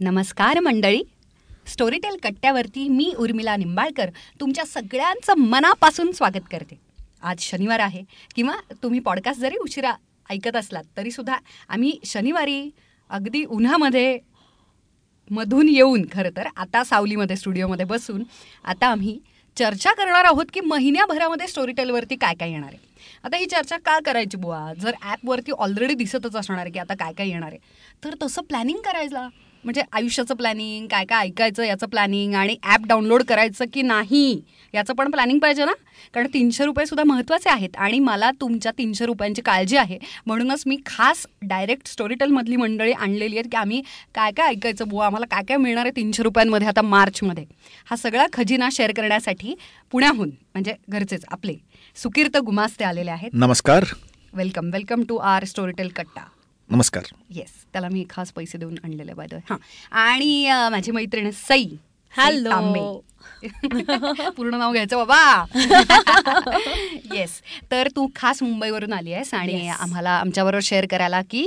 नमस्कार मंडळी. स्टोरीटेल कट्ट्यावरती मी उर्मिला निंबाळकर तुमच्या सगळ्यांचं मनापासून स्वागत करते. आज शनिवार आहे किंवा तुम्ही पॉडकास्ट जरी उशिरा ऐकत असलात तरीसुद्धा आम्ही शनिवारी अगदी उन्हामध्ये मधून येऊन खरं तर आता सावलीमध्ये स्टुडिओमध्ये बसून आता आम्ही चर्चा करणार आहोत की महिन्याभरामध्ये स्टोरीटेलवरती काय काय येणार आहे. आता ही चर्चा का करायची बुवा? जर ॲपवरती ऑलरेडी दिसतच असणार आहे की आता काय काय येणार आहे तर तसं प्लॅनिंग करायला म्हणजे आयुष्याचं प्लॅनिंग काय काय ऐकायचं याचं प्लॅनिंग आणि ॲप डाउनलोड करायचं की नाही याचं पण प्लॅनिंग पाहिजे ना? कारण तीनशे रुपयेसुद्धा महत्त्वाचे आहेत आणि मला तुमच्या तीनशे रुपयांची काळजी आहे. म्हणूनच मी खास डायरेक्ट स्टोरीटेलमधली मंडळी आणलेली आहेत की आम्ही काय काय ऐकायचं बुवा आम्हाला काय काय मिळणार आहे तीनशे रुपयांमध्ये आता मार्चमध्ये? हा सगळा खजिना शेअर करण्यासाठी पुण्याहून म्हणजे घरचेच आपले सुकीर्त गुमास्ते आलेले आहेत. नमस्कार. Welcome welcome to our Storytel कट्टा. नमस्कार. येस त्याला मी खास पैसे देऊन आणलेले बाय द हां. आणि माझी मैत्रीण सई. तांबे. पूर्ण नाव घ्यायचं बाबा. येस तर तू खास मुंबईवरून आली आहेस आणि Yes. आम्हाला आमच्याबरोबर शेअर करायला की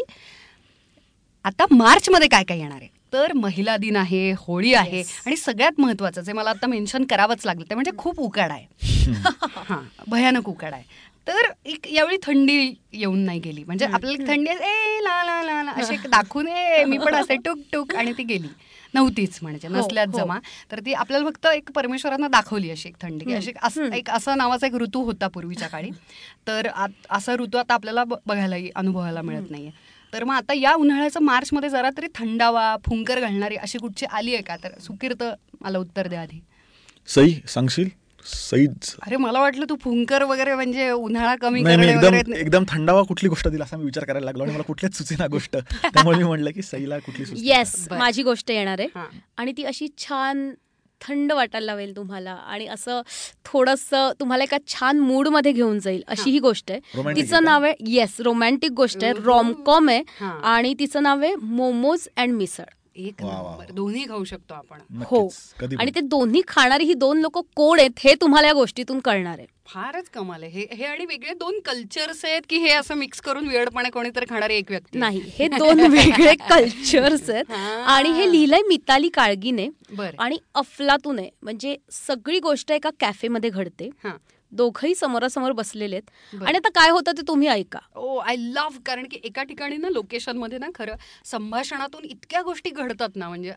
आता मार्चमध्ये काय काय येणार आहे? तर महिला दिन आहे होळी आहे Yes. आणि सगळ्यात महत्वाचं जे मला आता मेन्शन करावंच लागलं ते म्हणजे खूप उकाड आहे. हां. भयानक उकाड आहे. तर एक यावेळी थंडी येऊन नाही गेली. म्हणजे आपल्याला थंडी ए ला ला ला ला असे दाखवून ए मी पण असे टुक टुक आणि ती गेली. नव्हतीच म्हणजे हो, नसल्यात हो. जमा. तर ती आपल्याला फक्त एक परमेश्वरानं दाखवली अशी एक थंडी. की अशी असं एक असं नावाचा एक ऋतू होता पूर्वीच्या काळी. तर आत- असा ऋतू आता आपल्याला बघायलाही अनुभवायला मिळत नाहीये. तर मग आता या उन्हाळ्याचं मार्चमध्ये जरा तरी थंडावा फुंकर घालणारी अशी कुठची आली आहे का? तर सुकीर्त मला उत्तर द्या आधी. सई सांगशील? सईच अरे मला वाटलं तू फुंकर वगैरे म्हणजे उन्हाळा कमी एकदम एकदम थंडावा कुठली गोष्ट दिली असा मी विचार करायला लागलो आणि मला कुठल्याच सुचेना गोष्ट. त्यामुळे मी म्हणलं की सईला कुठली येस. माझी गोष्ट येणार आहे. आणि ती अशी छान थंड वाटायला लावेल तुम्हाला आणि असं थोडंसं तुम्हाला एका छान मूडमध्ये घेऊन जाईल अशी ही. गोष्ट आहे. तिचं नाव आहे येस रोमॅन्टिक गोष्ट आहे. रॉमकॉम आहे. आणि तिचं नाव आहे मोमोज अँड मिसळ. एक नंबर. दोन्ही खाऊ शकतो आपण. हो. आणि. ते दोन्ही खाणारी ही दोन लोक कोण आहेत हे तुम्हाला या गोष्टीतून कळणार आहे. फारच कमाल आहे. हे हे आणि वेगळे दोन कल्चर्स आहेत की हे असं मिक्स करून वेळपणे कोणीतरी खाणारी एक व्यक्ती? नाही हे दोन वेगळे कल्चर्स आहेत. हां. आणि हे लिहिलंय मिताली काळगीने बरं. आणि अफलातून आहे. म्हणजे सगळी गोष्ट एका कॅफेमध्ये घडते. हां. दोघही समोरासमोर बसलेले आहेत. आणि आता काय होतं ते तुम्ही ऐका ओ आय लव्ह कारण की एका ठिकाणी ना लोकेशनमध्ये ना खरं संभाषणातून इतक्या गोष्टी घडतात ना म्हणजे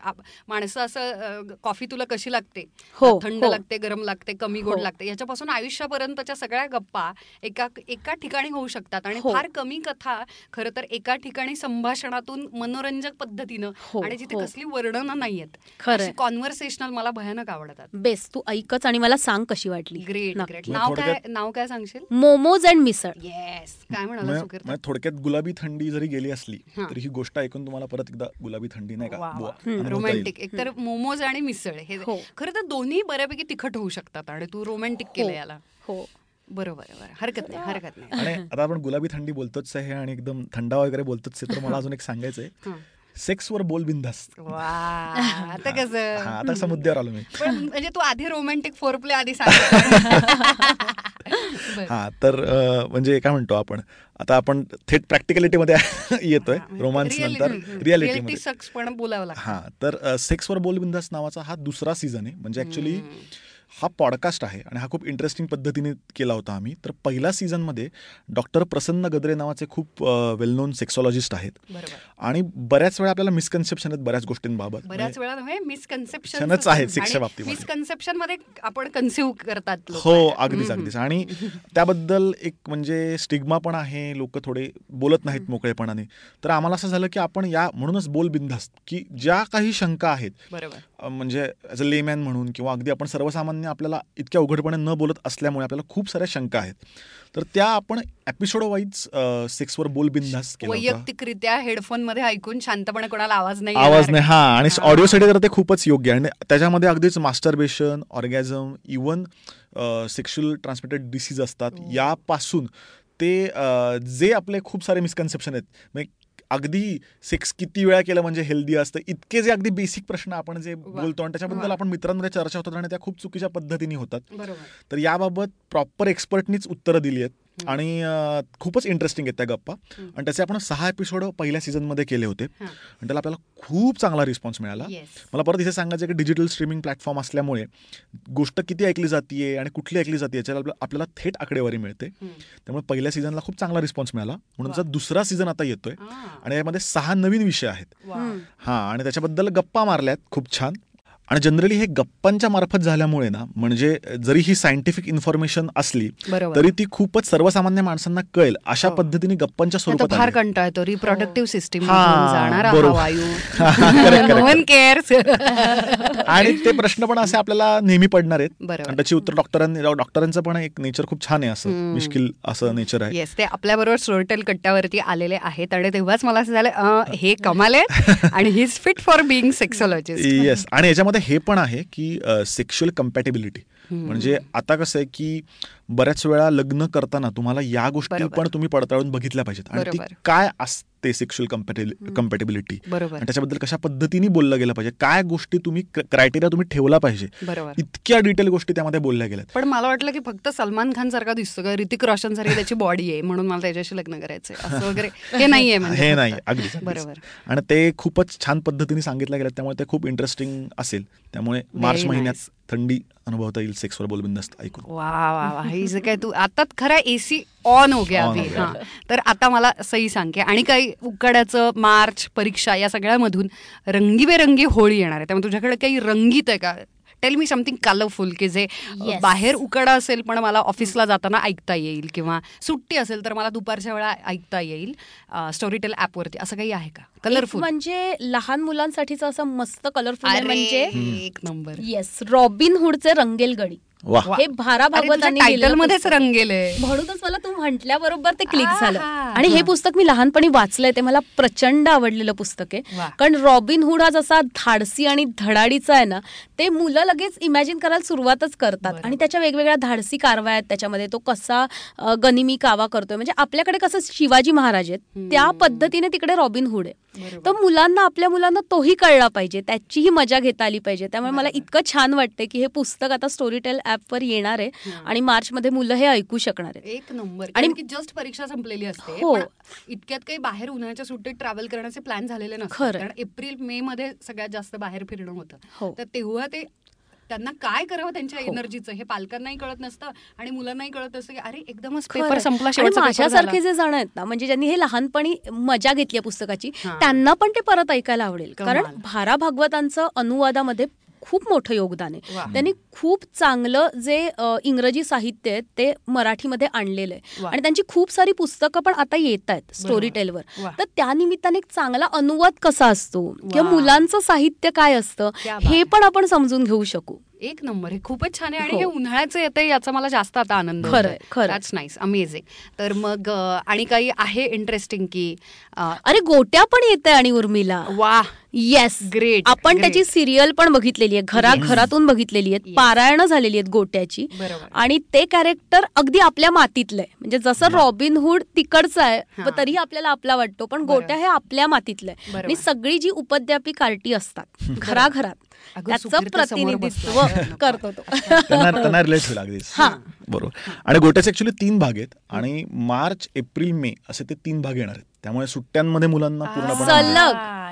माणसं असं कॉफी तुला कशी लागते हो, थंड हो. लागते गरम लागते कमी गोड हो. लागते याच्यापासून आयुष्यापर्यंतच्या सगळ्या गप्पा एका एका ठिकाणी होऊ शकतात आणि हो. फार कमी कथा खरं तर एका ठिकाणी संभाषणातून मनोरंजक पद्धतीनं आणि जिथे. कसली वर्णनं नाहीयेत खरंय. कॉन्व्हर्सेशनल मला भयानक आवडतात बेस तू ऐकच आणि मला सांग कशी वाटली ग्रेट. ग्रेट नाव काय थोडक्यात- नाव काय सांगशील मोमोज अँड मिसळ येस काय म्हणाला थोडक्यात गुलाबी थंडी जरी गेली असली. तरी ही गोष्ट ऐकून तुम्हाला परत एकदा गुलाबी थंडी नाही का. रोमॅन्टिक एकतर मोमोज आणि मिसळ हे हो. खरं तर दोन्ही बऱ्यापैकी तिखट होऊ शकतात आणि तू रोमॅन्टिक केलं हो. याला हो बरोबर हरकत नाही हरकत नाही आता आपण गुलाबी थंडी बोलतोच आहे आणि एकदम थंडा वगैरे बोलतोच आहे तर मला अजून एक सांगायचंय. सेक्सवर बोल बिंदास आता कसं? आता असा मुद्द्यावर आलो मी. पण म्हणजे तू आधी रोमॅन्टिक फोर प्ले आधी सांग. हा तर म्हणजे काय म्हणतो आपण? आता आपण थेट प्रॅक्टिकलिटीमध्ये येतोय हा, रोमांस reality- नंतर पण बोलावं लागतं. हा तर सेक्सवर बोल बिंदास नावाचा हा दुसरा सीझन आहे. म्हणजे ऍक्च्युली हा पॉडकास्ट आहे आणि हा खूप इंटरेस्टिंग पद्धतीने केला होता आम्ही. तर पहिल्या सीझनमध्ये डॉक्टर प्रसन्न गद्रे नावाचे खूप वेल नोन सेक्सॉलॉजिस्ट आहेत. आणि बऱ्याच वेळा आपल्याला मिसकन्सेप्शन आहेत बऱ्याच गोष्टींबाबत. बऱ्याच वेळा नव्हे मिसकन्सेप्शन क्षणच आहेत शिक्षा बाबतीमध्ये. मिसकन्सेप्शनमध्ये आपण कन्सिव्ह करतात. हो अगदीच. अगदीच. आणि त्याबद्दल एक म्हणजे स्टिग्मा पण आहे लोक थोडे बोलत नाहीत मोकळेपणाने. तर आम्हाला असं झालं की आपण या म्हणूनच बोल बिंदास्त की ज्या काही शंका आहेत म्हणजे ॲज अ लेमॅन म्हणून किंवा अगदी आपण सर्वसामान्य आपल्याला इतक्या उघडपणे न बोलत असल्यामुळे आपल्याला खूप साऱ्या शंका आहेत तर त्या आपण एपिसोड वाईज सेक्सवर बोल बिंदास वैयक्तिकरित्या हेडफोनमध्ये ऐकून शांतपणे कोणाला आवाज नाही आवाज. नाही हा आणि. ऑडिओसाठी तर ते खूपच योग्य आहे आणि त्याच्यामध्ये अगदीच masturbation orgasm even sexual transmitted disease असतात हो. यापासून ते जे आपले खूप सारे मिसकन्सेप्शन आहेत म्हणजे अगदी सेक्स किती वेळा केलं म्हणजे हेल्दी असतं. इतके जे अगदी बेसिक प्रश्न आपण जे बोलतो आणि त्याच्याबद्दल. आपण मित्रांमध्ये चर्चा होतात आणि त्या खूप चुकीच्या पद्धतीने होतात. तर याबाबत प्रॉपर एक्सपर्टनीच उत्तरं दिली आहेत. आणि खूपच इंटरेस्टिंग आहेत त्या गप्पा. आणि त्याचे आपण सहा एपिसोड पहिल्या सीझनमध्ये केले होते. आणि त्याला आपल्याला खूप चांगला रिस्पॉन्स मिळाला. मला परत इथे सांगायचं की डिजिटल स्ट्रीमिंग प्लॅटफॉर्म असल्यामुळे गोष्ट किती ऐकली जाते आणि कुठली ऐकली जाते आपल्या- आपल्याला थेट आकडेवारी मिळते. त्यामुळे पहिल्या सीझनला खूप चांगला रिस्पॉन्स मिळाला. म्हणून दुसरा सीझन आता येतोय. आणि यामध्ये सहा नवीन विषय आहेत. हां आणि त्याच्याबद्दल गप्पा मारल्यात. खूप छान. आणि जनरली हे गप्पांच्या मार्फत झाल्यामुळे ना म्हणजे जरी ही सायंटिफिक इन्फॉर्मेशन असली तरी ती खूपच सर्वसामान्य माणसांना कळेल अशा हो. पद्धतीने गप्पांच्या स्वरूपात फार. कंटाळ येतो. रिप्रोडक्टिव्ह सिस्टीम आणि ते प्रश्न पण असे आपल्याला नेहमी पडणार आहेत. त्याची उत्तर डॉक्टरांनी डॉक्टरांचं पण एक नेचर खूप छान आहे असं. मिश्किल असं नेचर आहे. येस ते आपल्या बरोबर स्टोरीटेल कट्ट्यावरती आलेले आहेत आणि तेव्हाच मला असं झालं हे कमाल आहे आणि he is fit for being sexologist yes आणि याच्यामध्ये हे पण आहे की सेक्शुअल कम्पॅटेबिलिटी म्हणजे आता कसं आहे की बऱ्याच वेळा लग्न करताना तुम्हाला या गोष्टी. पण तुम्ही पडताळून बघितल्या पाहिजेत. आणि ती. काय असते सेक्शुअल कम्पॅटेबिलिटी त्याच्याबद्दल कशा पद्धतीने बोललं गेलं पाहिजे काय गोष्टी तुम्ही क्रायटेरिया तुम्ही ठेवला पाहिजे? इतक्या डिटेल गोष्टी त्यामध्ये बोलल्या गेल्यात. पण मला वाटलं की फक्त सलमान खान सारखा दिसतो का? ऋतिक रोशन सारखी त्याची बॉडी आहे म्हणून मला त्याच्याशी लग्न करायचंय. असं वगैरे. हे नाहीये म्हणजे हे. नाही अगदीच. बरोबर. आणि ते खूपच छान पद्धतीने सांगितलं गेलं त्यामुळे ते खूप इंटरेस्टिंग असेल. त्यामुळे मार्च महिन्यात. थंडी अनुभवता येईल सेक्सवर बोलबिंदस्त ऐकून. वा वा वा. ही जे काय तू आता खरा एसी ऑन हो गया अभी. हो. हा. तर आता मला सही सांग आणि काही उकाड्याचं मार्च परीक्षा या सगळ्यामधून रंगीबेरंगी होळी येणार आहे. त्यामुळे तुझ्याकडे काही रंगीत आहे का? टेल मी समथिंग कलरफुल की जे Yes. बाहेर उकाडा असेल पण मला ऑफिसला जाताना ऐकता येईल किंवा सुट्टी असेल तर मला दुपारच्या वेळा ऐकता येईल स्टोरीटेल ॲपवरती असं काही आहे का? कलरफुल म्हणजे लहान मुलांसाठीचं असं मस्त कलरफुल म्हणजे एक नंबर. येस रॉबिन हुडचे रंगेल गडी. हे भारा भागवतांनी टायटल मध्येच. रंगेल म्हणूनच मला तू म्हटल्याबरोबर ते क्लिक झालं. आणि हे पुस्तक मी लहानपणी वाचलंय ते मला प्रचंड आवडलेलं पुस्तक आहे. कारण रॉबिन हुड हा जसा धाडसी आणि धडाडीचा आहे ना ते मुलं लगेच इमॅजिन करायला सुरुवातच करतात. आणि त्याच्या वेगवेगळ्या धाडसी कारवाया आहेत त्याच्यामध्ये तो कसा गनिमी कावा करतोय म्हणजे आपल्याकडे कसं शिवाजी महाराज आहेत त्या पद्धतीने तिकडे रॉबिन हुड आहे. तर मुलांना आपल्या मुलांना तोही कळला पाहिजे त्याचीही मजा घेता आली पाहिजे त्यामुळे मला. इतकं छान वाटतं की हे पुस्तक आता स्टोरीटेल ॲपवर येणार आहे हं. आणि मार्चमध्ये मुलं हे ऐकू शकणार आहेत एक नंबर आणि- जस्ट परीक्षा संपलेली असते हो. इतक्यात काही बाहेर उन्हाळ्याच्या सुट्टीत ट्रॅव्हल करण्याचे प्लॅन झालेले नसतात खरं. कारण एप्रिल मे मध्ये सगळ्यात जास्त बाहेर फिरणं होतं हो. तर तेव्हा ते त्यांना काय करावं त्यांच्या हो. एनर्जीचं हे पालकांनाही कळत नसतं आणि मुलांनाही कळत असतं की अरे एकदमच पेपर. संपला माझ्यासारखे. जे जण आहेत ना म्हणजे ज्यांनी हे लहानपणी मजा घेतली पुस्तकाची. त्यांना पण ते परत ऐकायला आवडेल. कारण भारा भागवतांचं अनुवादामध्ये खूप मोठं योगदान. आहे त्यांनी खूप चांगलं जे इंग्रजी साहित्य आहे ते मराठीमध्ये आणलेलं आहे. आणि त्यांची खूप सारी पुस्तकं पण आता येत आहेत स्टोरी टेलवर. तर त्यानिमित्ताने एक चांगला अनुवाद कसा असतो किंवा. मुलांचं साहित्य काय असतं हे. पण आपण समजून घेऊ शकू एक नंबर हे खूपच छान आहे आणि हो. हे उन्हाळ्याचं येतंय याचा मला जास्त आता आनंद. दॅट्स नाईस अमेझिंग तर मग आणि काही आहे इंटरेस्टिंग की अरे गोट्या पण येते आणि उर्मिला. वा येस Great, आपण. त्याची सिरियल पण बघितलेली आहे घरा घरातून बघितलेली आहेत. पारायणं झालेली आहेत गोट्याची. आणि ते कॅरेक्टर अगदी आपल्या मातीतलं आहे म्हणजे जसं रॉबिन हुड तिकडचं आहे तरीही आपल्याला आपला वाटतो. पण. गोट्या हे आपल्या मातीतलं आहे. आणि सगळी जी उपद्यापी कार्टी असतात घराघरात त्याचं प्रतिनिधित्व. करतो तो. त्यांना रिलेट होईल अगदीच. हा. बरोबर. आणि गोट्याचे ऍक्च्युली तीन भाग आहेत आणि मार्च एप्रिल मे असे ते तीन भाग येणार आहेत. त्यामुळे सुट्ट्यांमध्ये मुलांना पूर्णपणे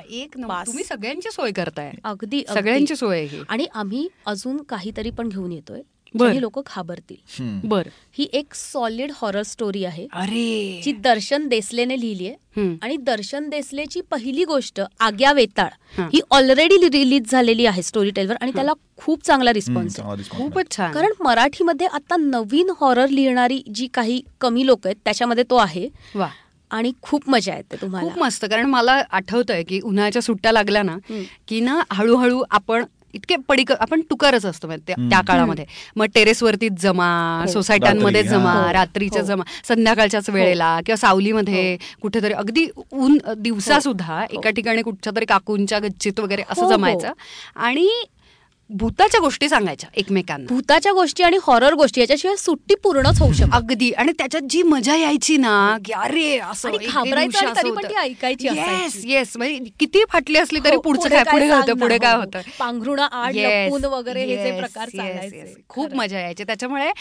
एक. तुम्ही सगळ्यांची सोय करताय. अगदी अगदी. सगळ्यांची सोय आहे ही. आणि आम्ही अजून काहीतरी पण घेऊन येतोय. बर. लोक घाबरतील. बर. ही एक सॉलिड हॉरर स्टोरी आहे. अरे. जी दर्शन देसलेने लिहिली आहे. हम्म. आणि दर्शन देसलेची पहिली गोष्ट आग्या वेताळ हा. ऑलरेडी रिलीज झालेली आहे स्टोरी टेलवर आणि त्याला खूप चांगला रिस्पॉन्स खूपच छान. कारण मराठीमध्ये आता नवीन हॉरर लिहिणारी जी काही कमी लोक आहेत त्याच्यामध्ये तो आहे. वा. आणि खूप मजा येते खूप तुम्हाला मस्त. कारण मला आठवतंय की उन्हाळ्याच्या सुट्ट्या लागल्या ना. की ना हळूहळू आपण इतके पडीक आपण टुकारच असतो म्हणजे त्या-. काळामध्ये मग टेरेसवरतीच जमा हो. सोसायट्यांमध्ये रात्री, जमा हा. रात्रीच्या हो. जमा संध्याकाळच्याच वेळेला किंवा सावलीमध्ये कुठेतरी अगदी ऊन दिवसा सुद्धा एका ठिकाणी कुठच्या तरी काकूंच्या गच्चीत वगैरे असं हो, हो. जमायचं आणि भूताच्या गोष्टी सांगायच्या एकमेकांना भूताच्या गोष्टी आणि हॉरर गोष्टी याच्याशिवाय सुट्टी पूर्णच होऊ शकत अगदी आणि त्याच्यात जी मजा यायची ना की अरे असं घाबरायचं ऐकायची येस. येस म्हणजे किती फाटली असली तरी हो, पुढचं काय पुढे काय होतं पुढे काय. होतं पांघरुणा आड वगैरे हे जे yes, प्रकार. खूप. मजा यायची त्याच्यामुळे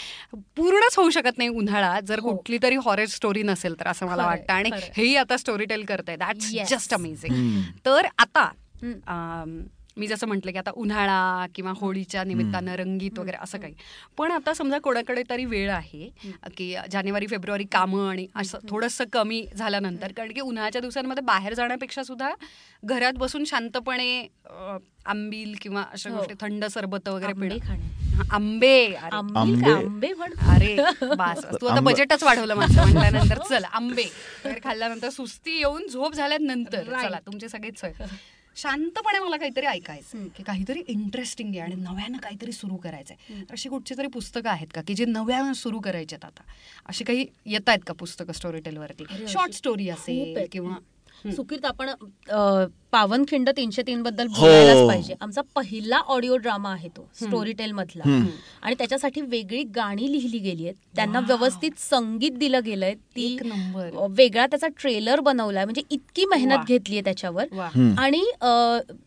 पूर्णच होऊ शकत नाही उन्हाळा जर हो. कुठली तरी हॉरर स्टोरी नसेल तर असं मला वाटतं आणि. हेही आता स्टोरी टेल करताय दॅट्स Yes. Just amazing. तर आता मी जसं म्हटलं की आता उन्हाळा किंवा होळीच्या निमित्तानं रंगीत वगैरे असं काही. पण आता समजा कोणाकडे तरी वेळ आहे की जानेवारी फेब्रुवारी कामं आणि असं थोडंसं कमी झाल्यानंतर कारण की उन्हाळ्याच्या दिवसांमध्ये बाहेर जाण्यापेक्षा सुद्धा घरात बसून शांतपणे आंबील किंवा अशा हो. गोष्टी थंड सरबत वगैरे पिणं. आंबे अरे, आंबे अरे बास तू आता. बजेटच वाढवलं माझं म्हटल्यानंतर. चल आंबे. खाल्ल्यानंतर सुस्ती येऊन झोप झाल्यानंतर. चला तुमची सगळीच सोय. शांतपणे मला काहीतरी ऐकायचं की काहीतरी इंटरेस्टिंग आहे आणि नव्यानं काहीतरी सुरू करायचंय. तर अशी कुठची तरी पुस्तकं आहेत का की जे नव्यानं सुरू करायचे आता? अशी काही येत आहेत का पुस्तकं स्टोरी टेलवरती शॉर्ट स्टोरी असेल. किंवा. सुकीर्त आपण पावनखिंड तीनशे तीन बद्दल हो. बोलायलाच पाहिजे आमचा पहिला ऑडिओ ड्रामा आहे तो स्टोरी टेल मधला. आणि त्याच्यासाठी वेगळी गाणी लिहिली गेली आहेत त्यांना. व्यवस्थित संगीत दिलं गेलंय ती एक नंबर. अ, वेगळा त्याचा ट्रेलर बनवलाय म्हणजे इतकी. मेहनत घेतली आहे त्याच्यावर. आणि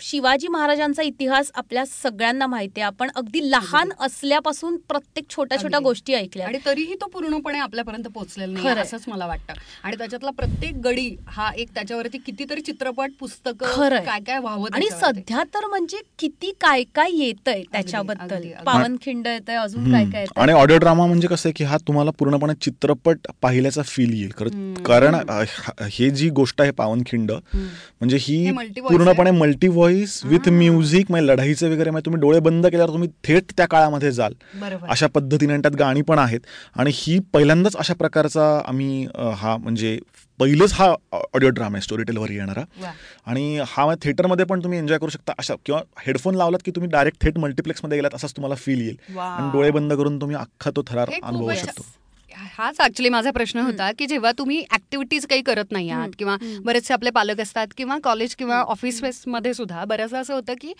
शिवाजी महाराजांचा इतिहास आपल्या सगळ्यांना माहिती आहे आपण अगदी लहान असल्यापासून प्रत्येक छोट्या छोट्या. गोष्टी ऐकल्या आणि तरीही तो पूर्णपणे आपल्यापर्यंत पोहोचलेला नाही. असंच मला वाटतं आणि त्याच्यातला प्रत्येक गडी हा एक त्याच्यावरती कितीतरी चित्रपट पुस्तकं खरंय. काय काय व्हावं आणि. सध्या तर म्हणजे किती काय काय येतंय त्याच्याबद्दल. पावनखिंड येतंय अजून काय काय. आणि ऑडिओ ड्रामा म्हणजे कसं आहे की हा तुम्हाला पूर्णपणे चित्रपट पाहिल्याचा फील येईल. कारण ह- जी गोष्ट आहे पावनखिंड म्हणजे ही पूर्णपणे मल्टी व्हॉइस विथ म्युझिक म्हणजे लढाईचे वगैरे म्हणजे तुम्ही डोळे बंद केल्यावर तुम्ही थेट त्या काळामध्ये जाल. बरोबर. अशा पद्धतीने त्यात गाणी पण आहेत. आणि ही पहिल्यांदाच अशा प्रकारचा आम्ही हा म्हणजे पहिलेच हा ऑडिओ ड्रामा आहे स्टोरी टेलवर येणारा. आणि हा थिएटरमध्ये पण तुम्ही एन्जॉय करू शकता अशा किंवा हेडफोन लावलात की तुम्ही डायरेक्ट थेट मल्टिप्लेक्समध्ये गेलात असाच तुम्हाला फील येईल. आणि डोळे बंद करून तुम्ही अख्खा तो थरार अनुभवू शकतो हाच ऍक्च्युली माझा प्रश्न होता की जेव्हा तुम्ही ऍक्टिव्हिटीज काही करत नाही आहात किंवा बरेचसे आपले पालक असतात किंवा कॉलेज किंवा ऑफिसमध्ये सुद्धा बऱ्याचदा असं होतं की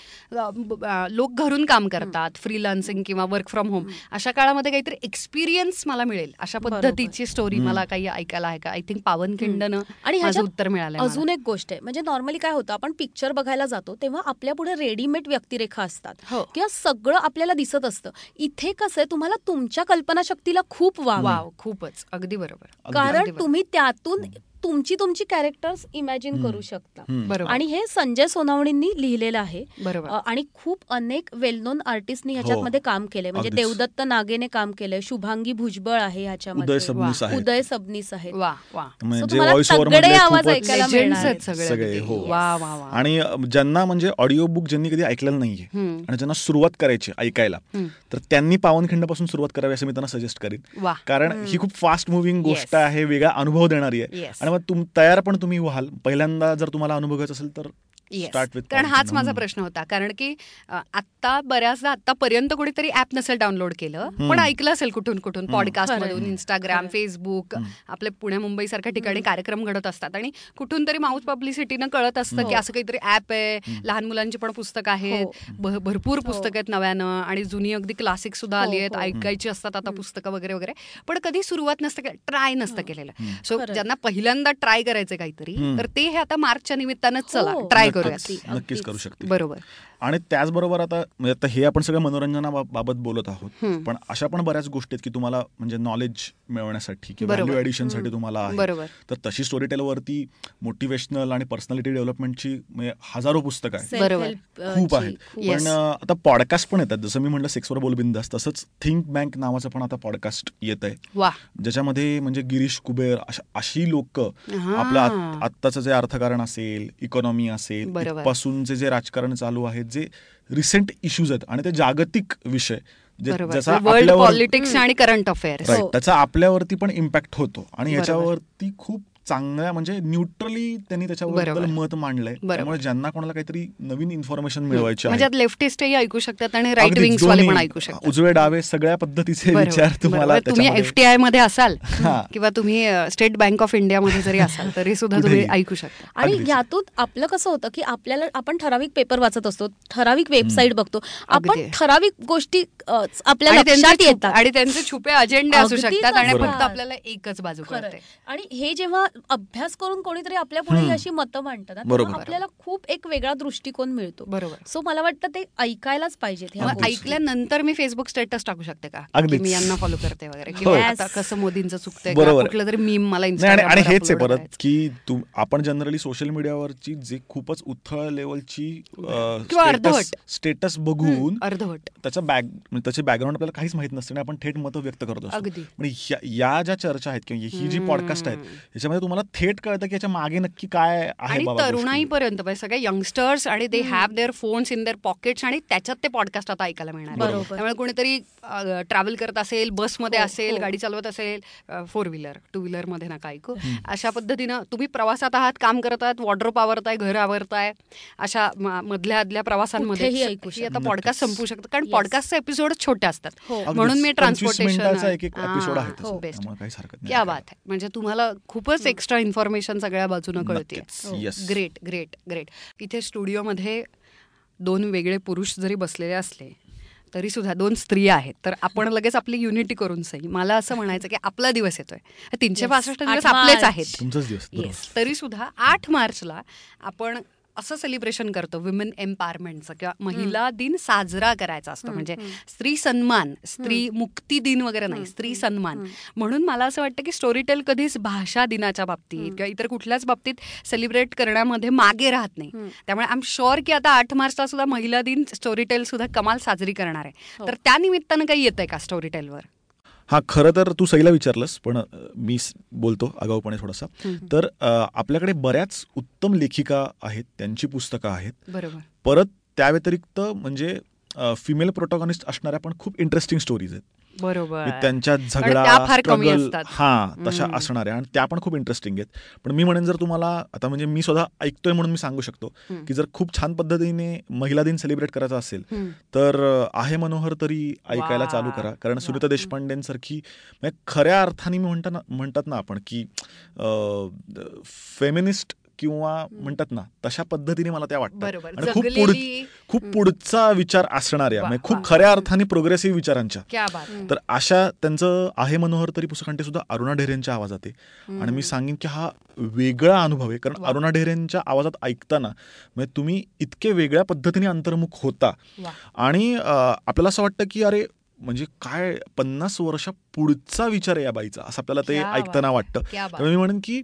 लोक घरून काम करतात फ्रीलान्सिंग किंवा वर्क फ्रॉम होम अशा काळामध्ये काहीतरी एक्सपिरियन्स मला मिळेल. अशा पद्धतीची स्टोरी मला काही ऐकायला आहे का? आय थिंक पावनखिंडनं आणि ह्याच्यात उत्तर मिळालं अजून एक गोष्ट आहे. म्हणजे नॉर्मली काय होतं आपण पिक्चर बघायला जातो तेव्हा आपल्या पुढे रेडीमेड व्यक्तिरेखा असतात. हो. किंवा सगळं आपल्याला दिसत असतं. इथे कसं आहे तुम्हाला तुमच्या कल्पनाशक्तीला खूप. वाव. खूपच. अगदी बरोबर. कारण. तुम्ही त्यातून तुमची तुमची कॅरेक्टर्स इमॅजिन करू शकता. आणि हे संजय सोनावणींनी लिहिलेलं आहे. आणि खूप अनेक वेल नोन आर्टिस्टनी ह्याच्यामध्ये काम केलंय. म्हणजे. देवदत्त नागेने काम केलंय शुभांगी भुजबळ आहे ह्याच्यामध्ये. उदय सबनीस वा. म्हणजे आवाज ऐकायला मिळणार. हो. आणि ज्यांना म्हणजे ऑडिओ बुक ज्यांनी कधी ऐकलेलं नाहीये. आणि ज्यांना सुरुवात करायची ऐकायला. तर त्यांनी पावनखिंडपासून सुरुवात करावी असं मी त्यांना सजेस्ट करीन. कारण ही खूप फास्ट मुव्हिंग गोष्ट Yes. आहे वेगळा अनुभव देणारी आहे. आणि मग तुम तयार पण तुम्ही व्हाल. पहिल्यांदा जर तुम्हाला अनुभव घ्यायचा असेल तर Yes. स्टार्ट विथ कारण हाच माझा प्रश्न होता. कारण की अ, आत्ता बऱ्याचदा आतापर्यंत कोणीतरी ऍप नसेल डाउनलोड केलं पण ऐकलं असेल कुठून कुठून पॉडकास्ट मधून. इंस्टाग्राम. फेसबुक आपले पुणे मुंबई सारख्या ठिकाणी कार्यक्रम घडत असतात. आणि कुठून तरी माउथ पब्लिसिटीनं कळत असतं की असं काहीतरी ऍप आहे. लहान मुलांची पण पुस्तकं आहेत. भ- भरपूर पुस्तकं आहेत नव्यानं आणि जुनी अगदी क्लासिक सुद्धा आली आहेत. हो. ऐकायची असतात आता पुस्तकं वगैरे वगैरे. पण कधी सुरुवात नसतं केलं ट्राय नसतं केलेलं. सो. ज्यांना पहिल्यांदा ट्राय करायचं काहीतरी तर ते हे आता मार्चच्या निमित्तानं चला. हो. ट्राय अगदी, नक्कीच करू शकते बरोबर. आणि त्याचबरोबर आता म्हणजे आता हे आपण सगळं मनोरंजनाबाबत बोलत आहोत पण अशा पण बऱ्याच गोष्टी आहेत की तुम्हाला म्हणजे नॉलेज मिळवण्यासाठी किंवा. व्हॅल्यू ऍडिशनसाठी तुम्हाला आहे. बरोबर. तर तशी स्टोरी टेलवरती मोटिवेशनल आणि पर्सनॅलिटी डेव्हलपमेंटची म्हणजे हजारो पुस्तकं आहेत. बरोबर. खूप आहेत. पण आता पॉडकास्ट पण येतात. जसं मी म्हटलं सेक्सवर बोल बिंदास तसंच थिंक बँक नावाचं पण आता पॉडकास्ट येत आहे ज्याच्यामध्ये म्हणजे गिरीश कुबेर अशा अशी लोक आपलं आत- आत्ताचं जे अर्थकारण असेल इकॉनॉमी असेल. पासूनचे जे राजकारण चालू आहेत जे रिसेंट इश्यूज आहेत आणि ते जागतिक विषय. वर्ल्ड पॉलिटिक्स आणि करंट अफेअर्स हो. त्याचा आपल्यावरती पण इम्पॅक्ट होतो. आणि. याच्यावरती खूप चांगल्या म्हणजे न्यूट्रली त्यांनी त्याच्याबद्दल. मत मांडलंय. त्यामुळे ज्यांना कोणाला काहीतरी नवीन इन्फॉर्मेशन मिळवायची म्हणजे लेफ्टिस्टही ऐकू शकतात आणि राईट विंग्स वाले पण ऐकू शकतात उजवे डावे सगळ्या पद्धतीचे विचार तुम्हाला बरोबर. तुम्ही एफटीआयमध्ये असाल. किंवा तुम्ही स्टेट बँक ऑफ इंडिया मध्ये जरी असाल तरी सुद्धा तुम्ही. ऐकू शकता आणि. यातून आपलं कसं होतं की आपल्याला आपण ठराविक पेपर वाचत असतो ठराविक वेबसाईट बघतो आपण. ठराविक गोष्टी अ, आपल्या आणि त्यांचे लक्षात छुप- येतात आणि त्यांचे छुपे अजेंडे असू शकतात आणि. फक्त आपल्याला एकच बाजू आणि हे जेव्हा अभ्यास करून कोणीतरी आपल्या पुढे. अशी मतं मांडतात आपल्याला खूप एक वेगळा दृष्टिकोन मिळतो बरोबर सो मला वाटतं ते ऐकायलाच गोष्टी. ऐकल्यानंतर मी फेसबुक स्टेटस टाकू शकते का. मी यांना फॉलो करते वगैरे किंवा. आता कसं मोदींचं चुकतंय. कुठलं तरी मीम मला नाही आणि हेच आहे परत. की आपण जनरली सोशल मीडियावरची जे खूपच उथळ लेवलची किंवा अर्धवट. स्टेटस बघून अर्धवट त्याचा बॅक म्हणजे त्याचे बॅकग्राऊंड आपल्याला काहीच माहीत नसते आणि आपण थेट मतं व्यक्त करत अगदी. म्हणजे या ज्या चर्चा आहेत किंवा ही जी पॉडकास्ट आहेत याच्यामध्ये तुम्हाला थेट कळतं की याच्या मागे नक्की काय आहे. तरुणाईपर्यंत म्हणजे सगळे यंगस्टर्स आणि they have their phones in their pockets आणि त्याच्यात ते पॉडकास्ट आता ऐकायला मिळणार. त्यामुळे कोणीतरी ट्रॅव्हल करत असेल बसमध्ये हो, असेल हो. गाडी चालवत असेल फोर व्हीलर टू व्हीलरमध्ये नका ऐकू अशा पद्धतीनं तुम्ही प्रवासात आहात काम करत आहात वॉर्ड्रोप आवरताय घर आवरताय अशा म- मधल्या आदल्या प्रवासांमध्ये आता शकता. पॉडकास्ट संपू शकतं कारण. पॉडकास्टचे एपिसोड छोटे असतात हो. म्हणून मी 25 मिनिटाचा ट्रान्सपोर्टेशन एक एक एपिसोड आहे तसं. बेस्ट क्या बात आहे म्हणजे तुम्हाला खूपच एक्स्ट्रा इन्फॉर्मेशन सगळ्या बाजूनं कळते. ग्रेट ग्रेट ग्रेट इथे स्टुडिओमध्ये दोन वेगळे पुरुष जरी बसलेले असले तरी सुद्धा दोन स्त्रिया आहेत. तर आपण लगेच आपली युनिटी करून सही मला असं म्हणायचं की आपला दिवस येतोय. तीनशे. पासष्ट दिवस आपलेच. आहेत. तुमचाच दिवस बरोबर. येस तरी सुद्धा आठ मार्चला आपण असं सेलिब्रेशन करतो विमेन एम्पॉवरमेंटचं किंवा महिला दिन साजरा करायचा असतो. म्हणजे स्त्री सन्मान स्त्री मुक्ती दिन वगैरे नाही स्त्री सन्मान. म्हणून मला असं वाटतं की स्टोरीटेल कधीच भाषा दिनाच्या बाबतीत किंवा इतर कुठल्याच बाबतीत सेलिब्रेट करण्यामध्ये मागे राहत नाही. त्यामुळे आय एम शुअर की आता आठ मार्चला सुद्धा महिला दिन स्टोरीटेल सुद्धा कमाल साजरी करणार आहे. तर त्या निमित्तानं काही येतंय का स्टोरीटेलवर हा खरं तर तू सईला विचारलंस पण मी बोलतो आगाऊपणे थोडासा. तर आपल्याकडे बऱ्याच उत्तम लेखिका आहेत त्यांची पुस्तकं आहेत. बरोबर. परत त्या व्यतिरिक्त म्हणजे फिमेल प्रोटॉगॉनिस्ट असणाऱ्या पण खूप इंटरेस्टिंग स्टोरीज आहेत बरोबर म्हणजे त्यांच्यात आणि झगडा असतात. हा तशा. असणाऱ्या आणि त्या पण खूप इंटरेस्टिंग आहेत पण मी म्हणेन जर तुम्हाला आता म्हणजे मी स्वतः ऐकतोय म्हणून मी सांगू शकतो. की जर खूप छान पद्धतीने महिला दिन सेलिब्रेट करायचा असेल. तर आहे मनोहर तरी ऐकायला. चालू करा कारण. सुनीता देशपांडेंसारखी म्हणजे खऱ्या अर्थाने मी म्हणता म्हणतात ना आपण की फेमिनिस्ट किंवा म्हणतात ना तशा पद्धतीने मला त्या वाटतात. बरोबर. आणि खूप पुढ खूप पुढचा विचार असणाऱ्या म्हणजे. खूप खऱ्या अर्थाने प्रोग्रेसिव्ह विचारांच्या. क्या बात. तर अशा त्यांचं आहे मनोहर तरी पुस्तकांचे सुद्धा अरुणा ढेरेंच्या आवाजात आहे आणि मी सांगेन की हा वेगळा अनुभव आहे. कारण. अरुणा ढेरेंच्या आवाजात ऐकताना म्हणजे तुम्ही इतके वेगळ्या पद्धतीने अंतर्मुख होता. आणि आपल्याला असं वाटतं की अरे म्हणजे काय पन्नास वर्षा पुढचा विचार आहे या बाईचा असं आपल्याला ते ऐकताना वाटतं. त्यामुळे मी म्हणेन की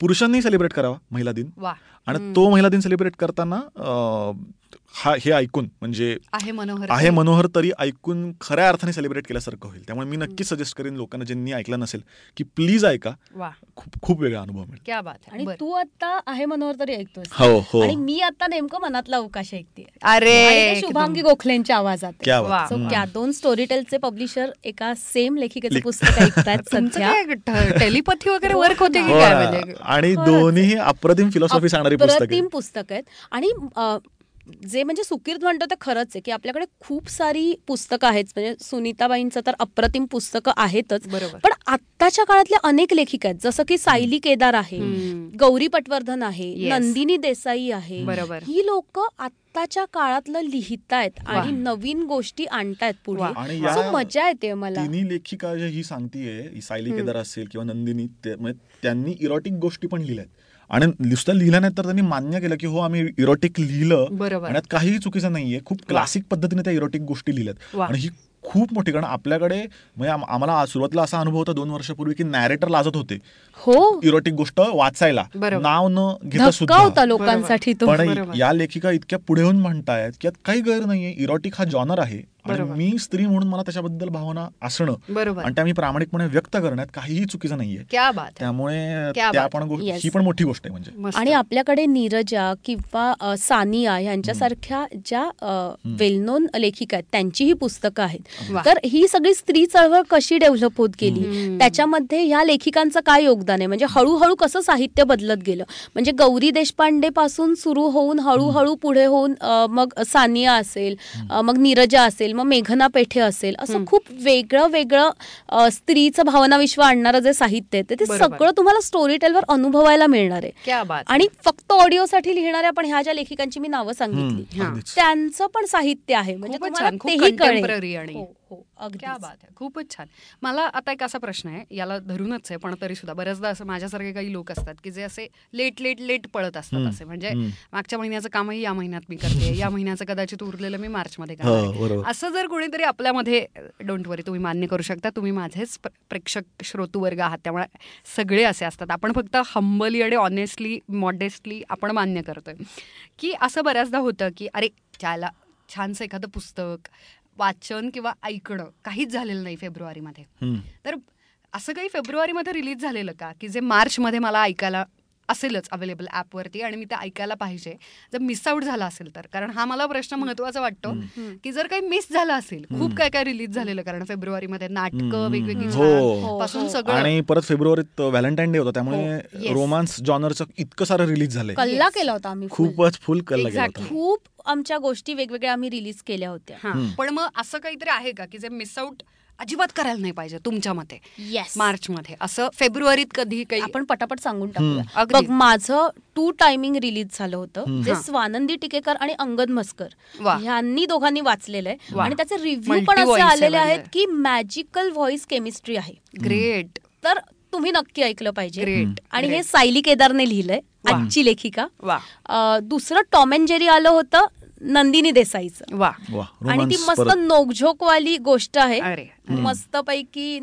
पुरुषांनी सेलिब्रेट करावा महिला दिन आणि. तो महिला दिन सेलिब्रेट करताना हा हे ऐकून म्हणजे आहे मनोहर आहे मनोहर तरी ऐकून खऱ्या अर्थाने सेलिब्रेट केल्यासारखं होईल. त्यामुळे मी नक्की सजेस्ट करेन लोकांना ज्यांनी ऐकलं नसेल की प्लीज ऐका. खूप खूप वेगळा अनुभव मिळेल क्या बात आहे आणि. तू आता आहे मनोहर तरी ऐकतोस. हो हो. आणि मी आता नेमकं मनातला अवकाश ऐकते अरे शुभांगी गोखलेंच्या आवाजात. त्या दोन स्टोरीटेलचे पब्लिशर एका सेम लेखिकेचं लेख- पुस्तक सध्या. टेलिपॅथी वगैरे वर्क होते की हो काय ना. म्हणजे आणि खरंच. दोन्ही अप्रतिम फिलॉसॉफी सांगणारी पुस्तक आहेत. आणि जे म्हणजे सुकीर्त म्हणतो ते खरंच आहे की आपल्याकडे खूप सारी पुस्तकं आहेत. म्हणजे सुनीताबाईंचं तर अप्रतिम पुस्तकं आहेतच. बरोबर. पण आत्ताच्या काळातल्या अनेक लेखिका आहेत. जसं की सायली केदार आहे. गौरी पटवर्धन आहे. नंदिनी देसाई आहे. बरोबर. ही लोक आत्ताच्या काळातलं लिहितायत आणि. नवीन गोष्टी आणतायत पुढे. मजा येते मला. तिन्ही लेखिका जे ही सांगतीये ही सायली केदार असेल किंवा नंदिनी ते- म्हणजे त्यांनी इरोटिक गोष्टी पण लिहिल्यात. आणि नुसतं लिहिल्या नाही तर त्यांनी मान्य केलं की हो आम्ही इरोटिक लिहिलं. बरोबर. आणि काहीही चुकीचं नाहीये. खूप क्लासिक पद्धतीने त्या इरोटिक गोष्टी लिहिल्यात. आणि ही खूप मोठी कारण आपल्याकडे म्हणजे आम- आम्हाला सुरुवातीला असा अनुभव होता दोन वर्षापूर्वी की नॅरेटर लाजत होते. हो. इरोटिक गोष्ट वाचायला. नाव न घेता सुद्धा. होता लोकांसाठी पण. या लेखिका इतक्या पुढे येऊन म्हणतायत की काही गैर नाहीये. इरोटिक हा जॉनर आहे. आणि. मी स्त्री म्हणून मला त्याच्याबद्दल भावना असणं बरोबर आणि त्या मी प्रामाणिकपणे व्यक्त करण्यात काहीही चुकीचं नाहीये क्या बात आहे. त्यामुळे क्या त्या. पण. ही पण मोठी गोष्ट आहे म्हणजे. आणि आपल्याकडे नीरजा किंवा सानिया यांच्यासारख्या ज्या वेल नोन लेखिका आहेत त्यांचीही पुस्तकं आहेत. तर ही सगळी स्त्री चळवळ कशी डेव्हलप होत गेली. त्याच्यामध्ये ह्या लेखिकांचं काय योगदान आहे म्हणजे हळूहळू कसं साहित्य बदलत गेलं म्हणजे गौरी देशपांडे पासून सुरू होऊन हळूहळू पुढे होऊन मग सानिया असेल मग नीरजा असेल मग मेघना पेठे असेल असं. खूप वेगळं वेगळं स्त्रीचं भावना विश्व आणणारं जे साहित्य आहे ते-. सगळं तुम्हाला स्टोरी टेलवर अनुभवायला मिळणार आहे क्या बात आणि फक्त ऑडिओसाठी लिहिणाऱ्या पण ह्या ज्या लेखिकांची मी नावं सांगितली. त्यांचं पण साहित्य आहे म्हणजे तुम्हाला तेही कळेल. हो. क्या बात आहे खूपच छान मला आता एक असा प्रश्न आहे याला धरूनच आहे पण तरी सुद्धा बऱ्याचदा असं माझ्यासारखे काही लोक असतात की जे असे लेट लेट लेट पळत असतात असे म्हणजे. मागच्या महिन्याचं कामही या महिन्यात मी करते या महिन्याचं कदाचित उरलेलं मी मार्च मध्ये हो. बरोबर. असं जर कोणीतरी आपल्यामध्ये डोंट वरी तुम्ही मान्य करू शकता तुम्ही माझेच प्र- प्रेक्षक श्रोतूवर्ग आहात त्यामुळे सगळे असे असतात आपण फक्त हंबली आणि ऑनेस्टली मॉडेस्टली आपण मान्य करतोय की असं बऱ्याचदा होतं की अरे त्याला छानसं एखादं पुस्तक वाचन किंवा ऐकणं काहीच झालेलं नाही फेब्रुवारीमध्ये. तर असं काही फेब्रुवारीमध्ये रिलीज झालेलं का की जे मार्चमध्ये मला ऐकायला असेलच अवेलेबल ॲपवरती आणि मी ते ऐकायला पाहिजे जर मिस आउट झाला असेल तर कारण हा मला प्रश्न महत्त्वाचा वाटतो. की जर काही मिस झालं असेल खूप काय काय रिलीज झालेलं कारण फेब्रुवारीमध्ये नाटकं वेगवेगळी हम्म. छान हो. पासून हो. सगळं आणि परत फेब्रुवारीत व्हॅलेंटाईन डे होता हो, त्यामुळे. रोमांस जॉनरचं इतकं सारं रिलीज झालंय कल्ला. केला होता आम्ही. खूपच फुल कल्ला गेला Exactly. होता खूप आमच्या गोष्टी वेगवेगळ्या आम्ही रिलीज केल्या होत्या हा. पण मग असं काहीतरी आहे का की जे मिस आउट अजिबात करायला नाही पाहिजे तुमच्या मते येस मार्चमध्ये असं फेब्रुवारीत कधी काही आपण पटापट सांगून. टाकूया. बघ माझं टू टायमिंग रिलीज झालं होतं. जे. स्वानंदी टिकेकर आणि अंगद मस्कर. ह्यांनी दोघांनी वाचलेलं आहे. आणि त्याचे रिव्ह्यू पण असे आलेले आहेत म्हणजे. की मॅजिकल व्हॉइस केमिस्ट्री आहे ग्रेट तर तुम्ही नक्की ऐकलं पाहिजे ग्रेट आणि हे सायली केदारने लिहिलंय. आजची लेखिका दुसरं टॉम अँड जेरी आलं होतं नंदिनी देसाईचं. वा. आणि ती रोमांस मस्त नोकझोकवाली गोष्ट आहे. अरे. मस्त पैकी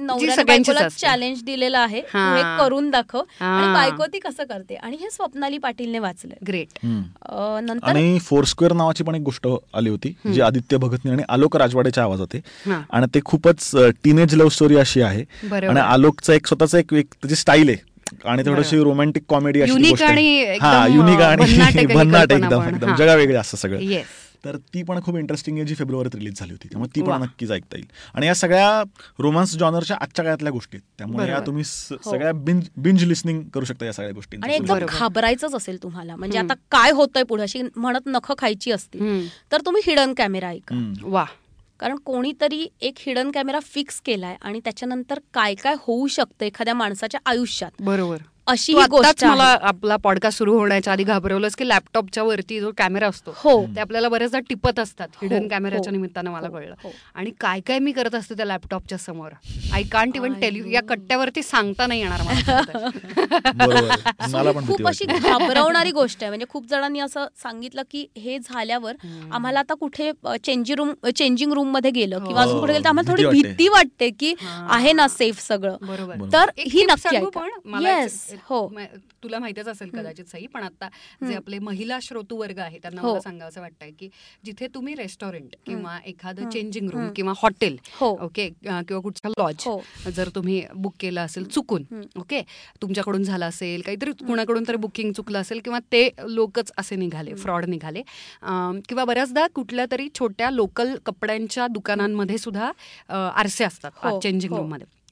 असते. चॅलेंज दिलेलं आहे. तू हा. करून दाखव. आणि बायको ती कसं करते? आणि हे स्वप्नाली पाटीलने वाचलंय. ग्रेट. नंतर आणि फोरस्क्वेअर नावाची पण एक गोष्ट आली होती जी आदित्य भगतनी आणि आलोक राजवाडेच्या आवाजात आहे हा. आणि ते खूपच टीनेज लव्ह स्टोरी अशी आहे. आणि आलोकचं एक स्वतःच एक एक त्याची स्टाईल आहे. आणि थोडीशी रोमॅन्टिक कॉमेडी अशी हा एकदम, युनिक आणि भन्नाट एकदम. एकदम. हा. जगावेगळे असं सगळं. येस तर ती पण खूप इंटरेस्टिंग आहे जी फेब्रुवारीत रिलीज झाली होती. त्यामुळे ती. पण नक्कीच ऐकता येईल. आणि या सगळ्या रोमांस जॉनरच्या आजच्या काळातल्या गोष्टी आहेत. त्यामुळे या. तुम्ही हो. सगळ्या बिंज बिंज लिस्निंग करू शकता या सगळ्या गोष्टी आणि एकदम. घाबरायचंच असेल तुम्हाला. म्हणजे. आता काय होतंय पुढे? अशी म्हणत नख खायची असतील. तर तुम्ही हिडन कॅमेरा ऐका. वा कारण कोणीतरी एक हिडन कॅमेरा फिक्स केलाय आणि त्याच्यानंतर काय काय होऊ शकतं एखाद्या माणसाच्या आयुष्यात. बरोबर. अशी गोष्ट मला. आपला पॉडकास्ट सुरू होण्याच्या आधी घाबरवलंस की लॅपटॉपच्या वरती जो कॅमेरा असतो हो. ते आपल्याला बऱ्याचदा टिपत असतात हिडन हो, कॅमेऱ्याच्या हो, निमित्तानं मला हो, कळलं. आणि काय काय मी करत असते त्या लॅपटॉपच्या समोर? I can't even tell you. कट्ट्यावरती सांगता नाही येणार मला खूप अशी. घाबरवणारी गोष्ट आहे. म्हणजे खूप जणांनी असं सांगितलं की हे झाल्यावर आम्हाला आता कुठे चेंजिंग रूम चेंजिंग रूममध्ये गेलं किंवा अजून कुठे गेलं तर आम्हाला थोडी भीती वाटते. की. आहे ना सेफ सगळं. तर ही नक्की पण? हो तुला माहितीच असेल कदाचित सही पण आता जे. आपले महिला श्रोतू वर्ग आहे त्यांना हो. मला सांगावं असं वाटतंय की जिथे तुम्ही रेस्टॉरंट किंवा एखादं. Changing room. किंवा हॉटेल हो ओके किंवा कुठचा लॉज हो जर तुम्ही बुक केलं असेल चुकून. ओके तुमच्याकडून झालं असेल काहीतरी कुणाकडून तरी बुकिंग चुकलं असेल किंवा ते लोकच असे निघाले फ्रॉड निघाले किंवा बऱ्याचदा कुठल्या तरी छोट्या लोकल कपड्यांच्या दुकानांमध्ये सुद्धा आरसे असतात चेंजिंग हो.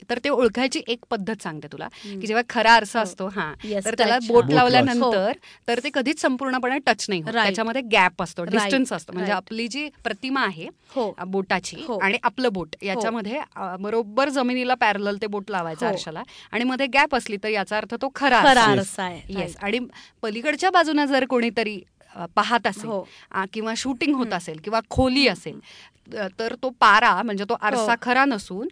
तर ते ओळखायची एक पद्धत सांगते तुला. की जेव्हा खरा आरसा हो. असतो हा तर त्याला. बोट लावल्यानंतर तर ते कधीच संपूर्णपणे टच नाही होत. त्याच्यामध्ये गॅप असतो डिस्टन्स असतो म्हणजे. आपली जी प्रतिमा आहे हो बोटाची हो. आणि आपलं बोट याच्यामध्ये बरोबर जमिनीला पॅरल ते बोट लावायचं हो. आरशाला आणि मध्ये गॅप असली तर याचा अर्थ तो खरा आरसा आहे. येस. आणि पलीकडच्या बाजूने जर कोणीतरी पाहत असेल हो किंवा शूटिंग होत. असेल किंवा खोली असेल तर तो पारा म्हणजे तो आरसा हो. खरा नसून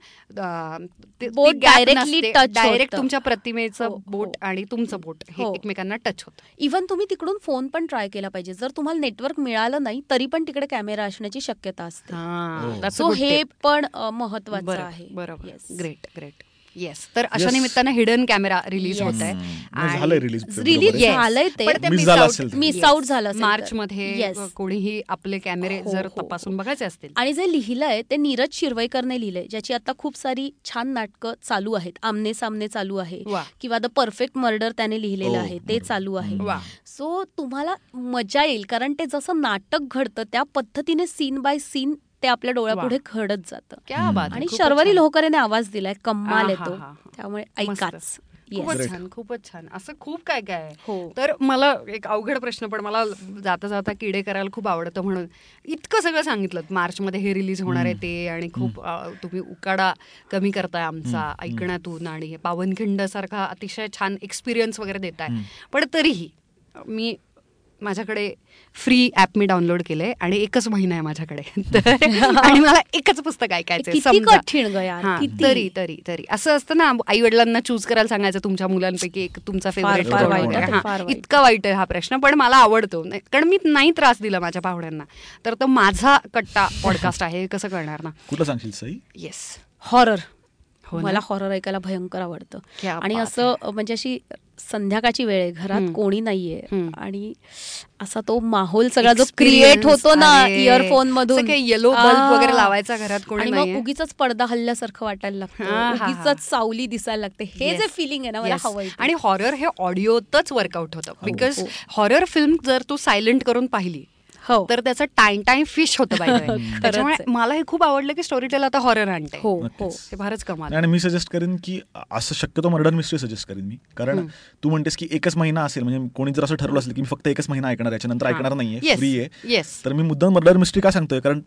बोट touch डायरेक्ट. तुमच्या प्रतिमेचं हो, बोट हो. आणि तुमचं बोट हे. एकमेकांना टच होतं इव्हन तुम्ही तिकडून फोन पण ट्राय केला पाहिजे जर तुम्हाला नेटवर्क मिळालं नाही तरी पण तिकडे कॅमेरा असण्याची शक्यता असते हो. सो हे पण महत्वाचं आहे बरोबर. ग्रेट ग्रेट येस तर अशा Yes. निमित्तानं हिडन कॅमेरा रिलीज Yes. होत आहे रिलीज. झालंय ते. मिस. आउट झालं. मार्च मध्ये. कोणीही आपले कॅमेरे हो, जर हो, तपासून बघायचे असतील आणि जे लिहिलंय ते नीरज शिरवईकरने लिहिलंय ज्याची आता खूप सारी छान नाटकं चालू आहेत आमने सामने चालू आहे. किंवा द परफेक्ट मर्डर त्याने लिहिलेलं हो, आहे ते. चालू आहे. सो तुम्हाला मजा येईल कारण ते जसं नाटक घडतं त्या पद्धतीने सीन बाय सीन ते आपल्या डोळ्यापुढे घडत जातं. क्या बात आहे, आणि शर्वरी. लोहकरेने आवाज दिलाय कम्माल येतो. त्यामुळे. ऐकाच. खूपच. छान खूपच छान. असं खूप काय काय आहे. हो. तर मला एक अवघड प्रश्न पण मला जाता जाता किडे करायला खूप आवडतं म्हणून. इतकं सगळं सांगितलं. मार्चमध्ये हे रिलीज होणार आहे ते आणि खूप तुम्ही उकाडा कमी करताय आमचा ऐकण्यातून आणि पावनखिंड सारखा अतिशय छान एक्सपिरियन्स वगैरे देताय. पण तरीही मी माझ्याकडे फ्री ॲप मी डाउनलोड केलंय आणि एकच महिना आहे माझ्याकडे. आणि मला एकच पुस्तक ऐकायचं किती कठीण ग यार, किती? तरी तरी तरी. असं असतं ना आई वडिलांना चूज करायला सांगायचं तुमच्या मुलांपैकी एक तुमचा फेवरेट फार वाईट वगैरे. आहे, हा, फार वाईट. इतका वाईट आहे हा प्रश्न पण मला आवडतो. कारण मी नाही त्रास दिला माझ्या पाहुण्यांना. तर तो माझा कट्टा पॉडकास्ट आहे हे कसं करणार ना? कुठलं सांगशील सई? येस हॉरर हो? मला हॉरर ऐकायला भयंकर आवडतं. आणि असं म्हणजे अशी संध्याकाळची वेळ आहे घरात. कोणी नाहीये. आणि असा तो माहोल सगळा जो क्रिएट होतो ना इयरफोन मधून येलो बल्ब वगैरे लावायचा घरात कोणी. मग उगीच पडदा हल्ल्यासारखं वाटायला लागतं. उगीच सावली दिसायला लागते हे जे. फिलिंग आहे ना मला. हवं आणि हॉरर हे ऑडिओतच वर्कआउट होतं बिकॉज. हॉरर फिल्म जर तू सायलेंट करून पाहिली हो. तर त्याचं टाइम टाइम फिश होतं त्याच्यामुळे. मला हे खूप आवडलं की स्टोरी टेल आता हॉरर आणते. हो हो. ते फारच कमाल. आणि मी सजेस्ट करेन की असं शक्यतो मर्डर मिस्ट्री सजेस्ट करेन मी. कारण तू म्हणतेस की एकच महिना असेल म्हणजे कोणी जर असं ठरवलं असेल की मी फक्त एकच महिना ऐकणार याच्यानंतर ऐकणार नाहीये फ्री आहे येस तर मी मुद्दाम मर्डर मिस्ट्री का सांगतोय? कारण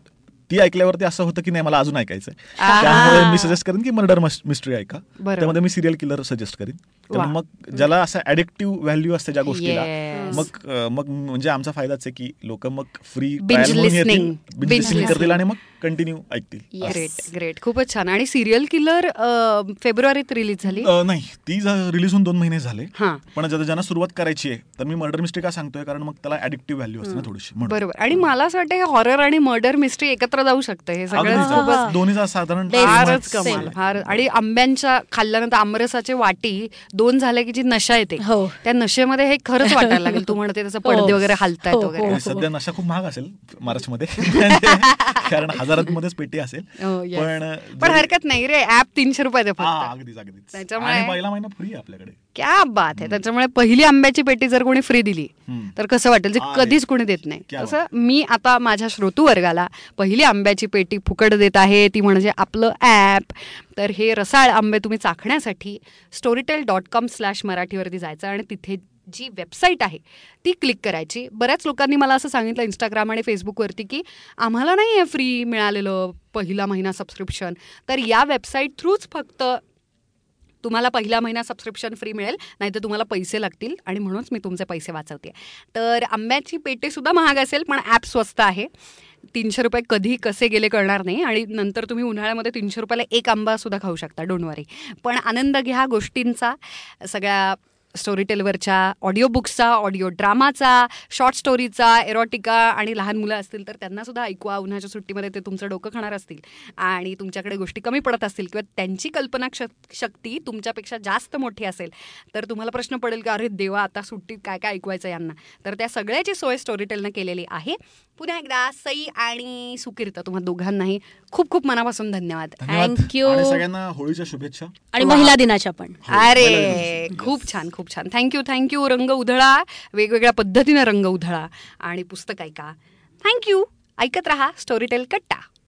ती ऐकल्यावरती असं होतं की नाही मला अजून ऐकायचं आहा. त्यामुळे मी सजेस्ट करेन की मर्डर मिस्ट्री ऐका. त्यामध्ये मी सिरियल किलर सजेस्ट करीन. मग ज्याला असं ऍडिक्टिव्ह व्हॅल्यू असते ज्या गोष्टीला. मग मग म्हणजे आमचा फायदाच आहे की लोक मग फ्री करतील. आणि मग कंटिन्यू ऐकतील. ग्रेट ग्रेट खूपच छान. आणि सिरियल किलर फेब्रुवारीत रिलीज झाली? नाही. ती रिलीज होऊन दोन महिने झाले. हा. पण ज्याला ज्यांना सुरुवात करायची आहे तर मी मर्डर मिस्ट्री का सांगतोय? कारण मग त्याला ऍडिक्टिव्ह व्हॅल्यू असते ना थोडीशी बरोबर. आणि मला असं वाटतं हॉरर आणि मर्डर मिस्ट्री एकत्र जाऊ शकतं. हे सगळं. दोन्हीचा साधारण फारच कमाल. फार आणि आंब्यांच्या खाल्ल्यानंतर आमरसाचे वाटी दोन झाले की जी नशा येते हो. त्या नशेमध्ये हे खरंच वाटायला लागेल तू म्हणते त्याचं पडदे. वगैरे हलतायत हो, वगैरे हो. आणि सध्या नशा खूप महाग असेल मार्चमध्ये कारण हजारांमध्येच पेटी असेल Oh, yes. पण पण हरकत नाही रे ऍप तीनशे रुपयाचे फक्त अगदीच अगदीच त्याच्यामुळे- आणि पहिला महिना फ्री आहे आपल्याकडे क्या बात आहे त्याच्यामुळे पहिली आंब्याची पेटी जर कोणी फ्री दिली. तर कसं वाटेल जे. कधीच कोणी देत नाही. तसं मी आता माझ्या श्रोतू वर्गाला पहिली आंब्याची पेटी फुकट देत आहे ती म्हणजे आपलं ॲप तर हे रसाळ आंबे तुम्ही चाखण्यासाठी स्टोरीटेल डॉट कॉम स्लॅश मराठीवरती जायचं आणि तिथे जी वेबसाईट आहे ती क्लिक करायची. बऱ्याच लोकांनी मला असं सांगितलं इंस्टाग्राम आणि फेसबुकवरती की आम्हाला नाही आहे फ्री मिळालेलं पहिला महिना सबस्क्रिप्शन तर या वेबसाईट थ्रूच फक्त तुम्हाला पहिला महिना सबस्क्रिप्शन फ्री मिळेल नाहीतर तुम्हाला पैसे लागतील आणि म्हणूनच मी तुमचे पैसे वाचवते तर आंब्याची पेटेसुद्धा महाग असेल पण ॲप स्वस्त आहे. तीनशे रुपये कधी कसे गेले कळणार नाही आणि नंतर तुम्ही उन्हाळ्यामध्ये तीनशे रुपयाला एक आंबासुद्धा खाऊ शकता डोंट वरी पण आनंद घ्या गोष्टींचा. सगळ्या स्टोरी टेलवरच्या ऑडिओ बुक्सचा ऑडिओ ड्रामाचा शॉर्ट स्टोरीचा एरोटिका आणि लहान मुलं असतील तर त्यांना सुद्धा ऐकवा उन्हाच्या सुट्टीमध्ये ते तुमचं डोकं खाणार असतील. आणि तुमच्याकडे गोष्टी कमी पडत असतील किंवा त्यांची कल्पना शक्ती तुमच्यापेक्षा जास्त मोठी असेल तर तुम्हाला प्रश्न पडेल की अरे देवा आता सुट्टीत काय काय ऐकवायचं यांना. तर त्या सगळ्याची सोय स्टोरी टेलनं केलेली आहे. पुन्हा एकदा सई आणि सुकीर्त तुम्हा दोघांनाही खूप खूप मनापासून धन्यवाद. आणि सगळ्यांना होळीच्या शुभेच्छा. आणि महिला दिनाच्या पण. अरे खूप छान खूप छान. थँक्यू थँक्यू रंग उधळा. वेगवेगळ्या पद्धतीने रंग उधळा. आणि पुस्तक ऐका. थँक्यू ऐकत रहा. स्टोरीटेल कट्टा.